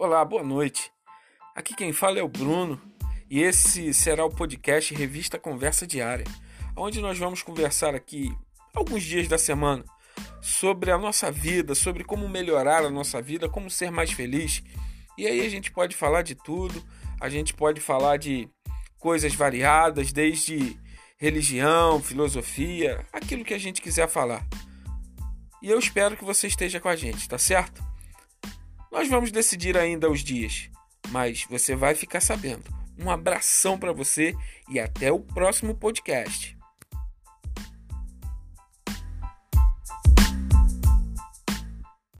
Olá, boa noite. Aqui quem fala é o Bruno e esse será o podcast Revista Conversa Diária, onde nós vamos conversar aqui alguns dias da semana sobre a nossa vida, sobre como melhorar a nossa vida, como ser mais feliz. E aí a gente pode falar de tudo, a gente pode falar de coisas variadas, desde religião, filosofia, aquilo que a gente quiser falar. E eu espero que você esteja com a gente, tá certo? Nós vamos decidir ainda os dias, mas você vai ficar sabendo. Um abração para você e até o próximo podcast.